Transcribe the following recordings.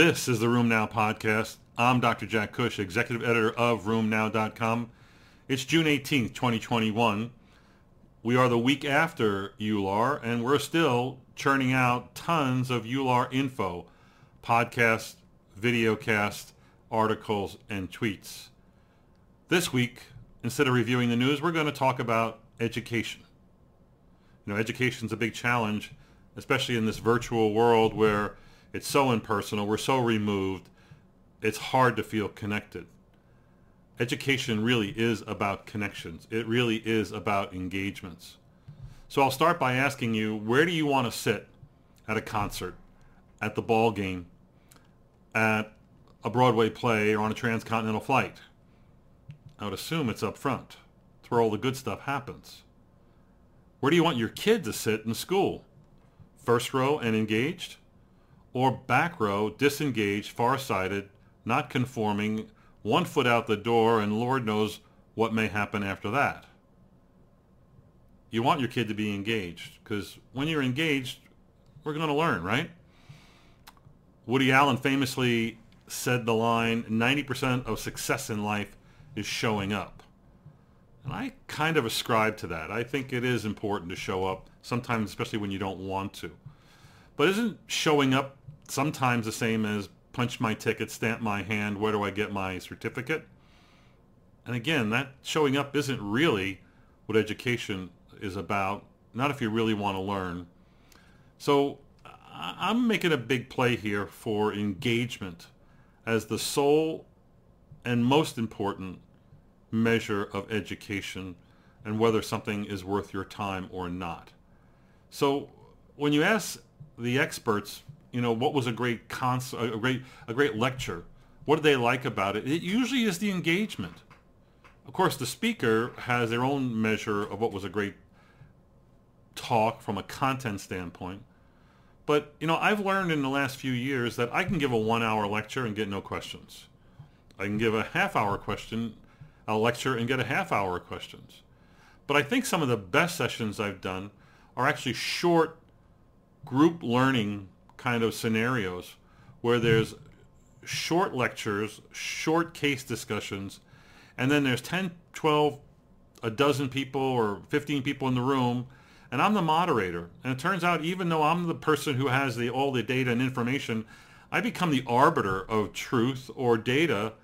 This is the RheumNow podcast. I'm Dr. Jack Cush, executive editor of RheumNow.com. It's June 18th, 2021. We are the week after EULAR, and we're still churning out tons of EULAR info, podcasts, videocast, articles, and tweets. This week, instead of reviewing the news, we're going to talk about education. You know, education's a big challenge, especially in this virtual world where it's so impersonal, we're so removed, it's hard to feel connected. Education really is about connections. It really is about engagements. So I'll start by asking you, where do you want to sit at a concert, at the ball game, at a Broadway play, or on a transcontinental flight? I would assume it's up front. It's where all the good stuff happens. Where do you want your kid to sit in school? First row and engaged? Or back row, disengaged, farsighted, not conforming, one foot out the door, and Lord knows what may happen after that? You want your kid to be engaged because when you're engaged, we're going to learn, right? Woody Allen famously said the line, 90% of success in life is showing up. And I kind of ascribe to that. I think it is important to show up, sometimes especially when you don't want to. But isn't showing up sometimes the same as punch my ticket, stamp my hand, where do I get my certificate? And again, that showing up isn't really what education is about, not if you really want to learn. So I'm making a big play here for engagement as the sole and most important measure of education and whether something is worth your time or not. So when you ask the experts, you know, what was a great cons- a great a great lecture, what did they like about it? It usually is the engagement. Of course, the speaker has their own measure of what was a great talk from a content standpoint. But, you know, I've learned in the last few years that I can give a one-hour lecture and get no questions. I can give a half-hour question, a lecture, and get a half-hour questions. But I think some of the best sessions I've done are actually short group learning kind of scenarios where hmm. there's short lectures, short case discussions, and then there's 10, 12, a dozen people or 15 people in the room and I'm the moderator. And it turns out even though I'm the person who has the all the data and information, I become the arbiter of truth or data.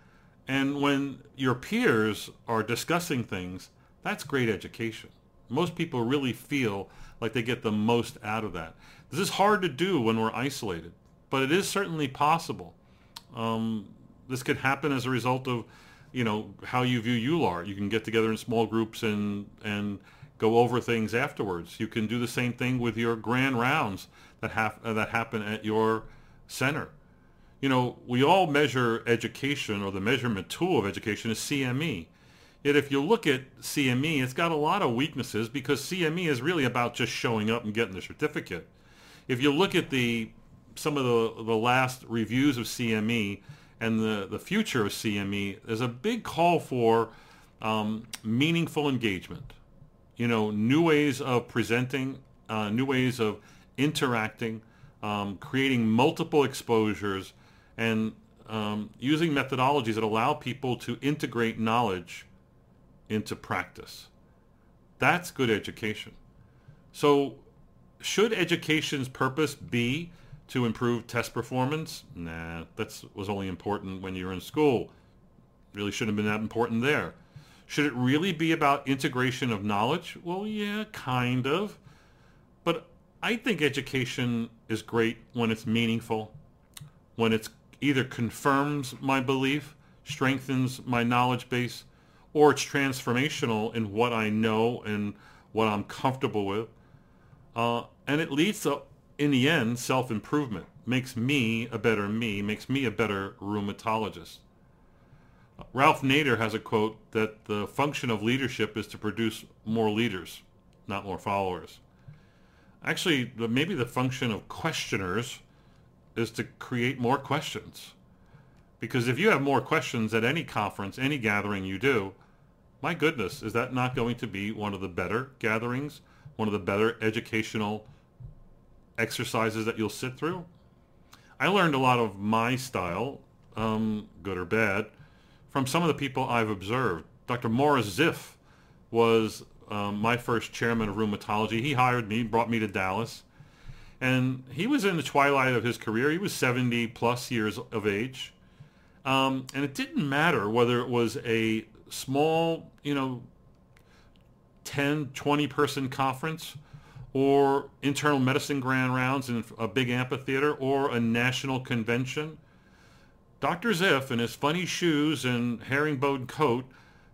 And when your peers are discussing things, that's great education. Most people really feel like they get the most out of that. This is hard to do when we're isolated, but it is certainly possible. Um, this could happen as a result of, you know, how you view EULAR. You can get together in small groups and and go over things afterwards. You can do the same thing with your grand rounds that have uh, that happen at your center. You know, we all measure education, or the measurement tool of education is CME. Yet if you look at CME, it's got a lot of weaknesses because CME is really about just showing up and getting the certificate. If you look at the some of the, the last reviews of CME and the, the future of CME, there's a big call for um, meaningful engagement you know, new ways of presenting, uh, new ways of interacting, um, creating multiple exposures, and um, using methodologies that allow people to integrate knowledge into practice. That's good education. So should education's purpose be to improve test performance? Nah, that was only important when you were in school. Really shouldn't have been that important there. Should it really be about integration of knowledge? Well, yeah, kind of. But I think education is great when it's meaningful, when it either confirms my belief, strengthens my knowledge base, or it's transformational in what I know and what I'm comfortable with. Uh, and it leads to, in the end, self-improvement. Makes me a better me, makes me a better rheumatologist. Ralph Nader has a quote that the function of leadership is to produce more leaders, not more followers. Actually, maybe the function of questioners is to create more questions. Because if you have more questions at any conference, any gathering you do, my goodness, is that not going to be one of the better gatherings, one of the better educational exercises that you'll sit through? I learned a lot of my style, um, good or bad, from some of the people I've observed. Dr. Morris Ziff was um, my first chairman of rheumatology. He hired me, brought me to Dallas, and he was in the twilight of his career. He was 70 plus years of age. Um, and it didn't matter whether it was a small, you know, 10, 20 person conference or internal medicine grand rounds in a big amphitheater or a national convention. Dr. Ziff in his funny shoes and herringbone coat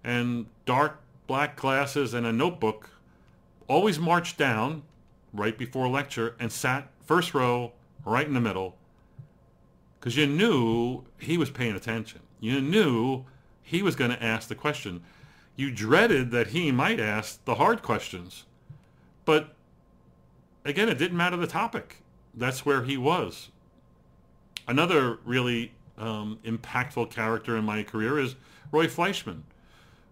and dark black glasses and a notebook always marched down right before lecture and sat first row right in the middle because you knew he was paying attention. You knew he was going to ask the question. You dreaded that he might ask the hard questions. But again, it didn't matter the topic. That's where he was. Another really um, impactful character in my career is Roy Fleischmann.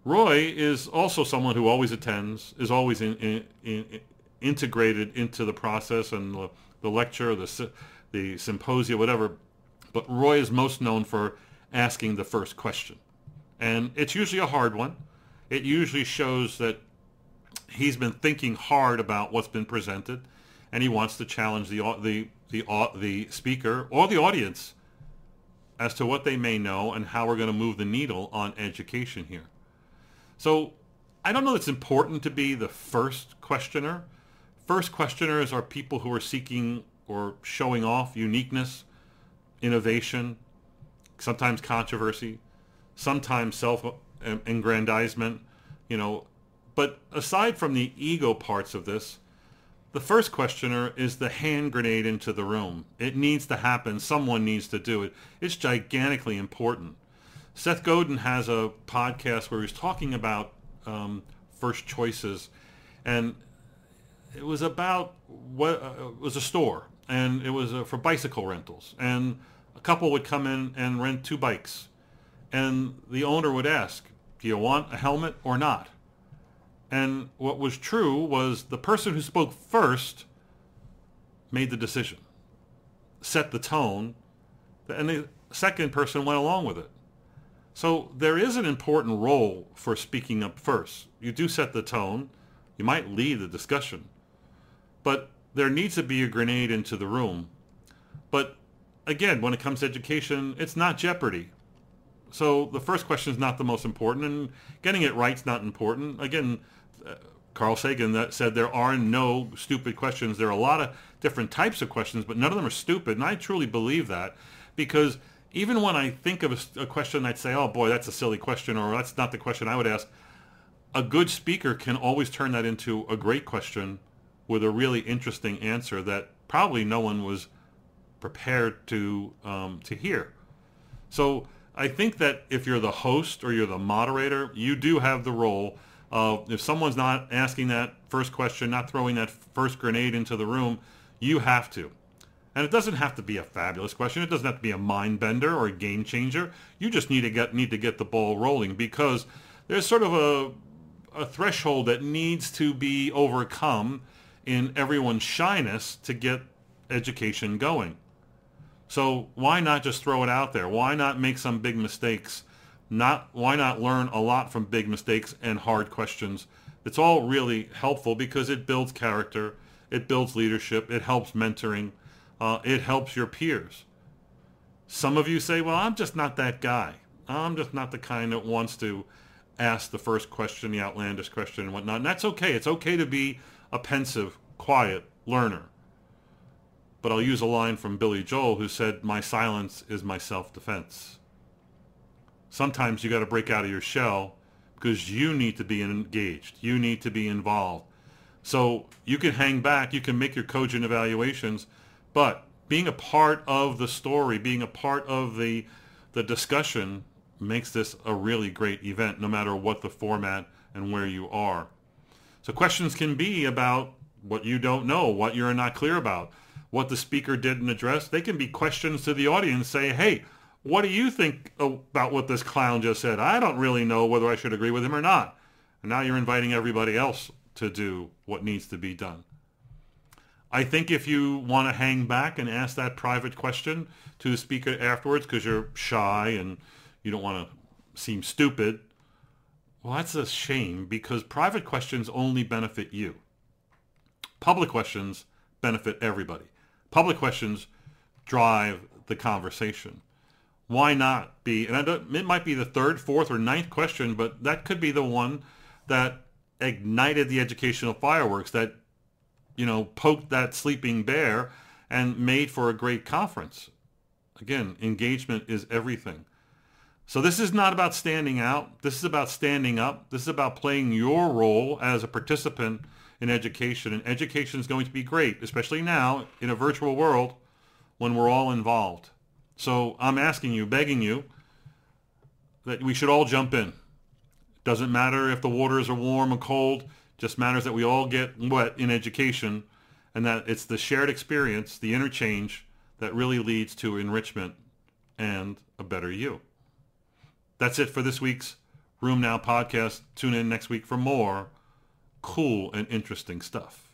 Roy is also someone who always attends, is always in, in, in, integrated into the process and the, the lecture, the, the symposia, whatever. But Roy is most known for asking the first question. And it's usually a hard one. It usually shows that he's been thinking hard about what's been presented and he wants to challenge the, the, the, the speaker or the audience as to what they may know and how we're going to move the needle on education here. So I don't know it's important to be the first questioner. First questioners are people who are seeking or showing off uniqueness, innovation, sometimes controversy, sometimes self-aggrandizement, you know. But aside from the ego parts of this, the first questioner is the hand grenade into the room. It needs to happen. Someone needs to do it. It's gigantically important. Seth Godin has a podcast where he's talking about um, first choices, and it was about what uh, it was a store, and it was uh, for bicycle rentals, and a couple would come in and rent two bikes, and the owner would ask, "Do you want a helmet or not?" And what was true was the person who spoke first made the decision, set the tone, and the second person went along with it. So there is an important role for speaking up first. You do set the tone. You might lead the discussion. But there needs to be a grenade into the room. But again, when it comes to education, it's not jeopardy. So the first question is not the most important, and getting it right is not important. Again, uh, Carl Sagan that said there are no stupid questions. There are a lot of different types of questions, but none of them are stupid. And I truly believe that because even when I think of a, a question, I'd say, oh boy, that's a silly question, or that's not the question I would ask. A good speaker can always turn that into a great question with a really interesting answer that probably no one was prepared to um, to hear. So I think that if you're the host or you're the moderator, you do have the role of if someone's not asking that first question, not throwing that first grenade into the room, you have to. And it doesn't have to be a fabulous question. It doesn't have to be a mind bender or a game changer. You just need to get need to get the ball rolling because there's sort of a a threshold that needs to be overcome in everyone's shyness to get education going. So why not just throw it out there? Why not make some big mistakes? Not why not learn a lot from big mistakes and hard questions? It's all really helpful because it builds character, it builds leadership, it helps mentoring, uh, it helps your peers. Some of you say, well, I'm just not that guy. I'm just not the kind that wants to ask the first question, the outlandish question and whatnot. And that's okay. It's okay to be a pensive, quiet learner. But I'll use a line from Billy Joel who said, my silence is my self-defense. Sometimes you got to break out of your shell because you need to be engaged. You need to be involved. So you can hang back. You can make your cogent evaluations but being a part of the story, being a part of the the discussion makes this a really great event no matter what the format and where you are. So questions can be about what you don't know, what you're not clear about, what the speaker didn't address. They can be questions to the audience say, hey, what do you think about what this clown just said? I don't really know whether I should agree with him or not. And now you're inviting everybody else to do what needs to be done. I think if you want to hang back and ask that private question to the speaker afterwards because you're shy and you don't want to seem stupid, well, that's a shame because private questions only benefit you. Public questions benefit everybody. Public questions drive the conversation. Why not be, and it might be the third, fourth, or ninth question, but that could be the one that ignited the educational fireworks that you know, poked that sleeping bear and made for a great conference. Again, engagement is everything. So this is not about standing out. This is about standing up. This is about playing your role as a participant in education. And education is going to be great, especially now in a virtual world when we're all involved. So I'm asking you, begging you, that we should all jump in. Doesn't matter if the waters are warm or cold. Just matters that we all get wet in education and that it's the shared experience, the interchange, that really leads to enrichment and a better you. That's it for this week's RheumNow podcast. Tune in next week for more cool and interesting stuff.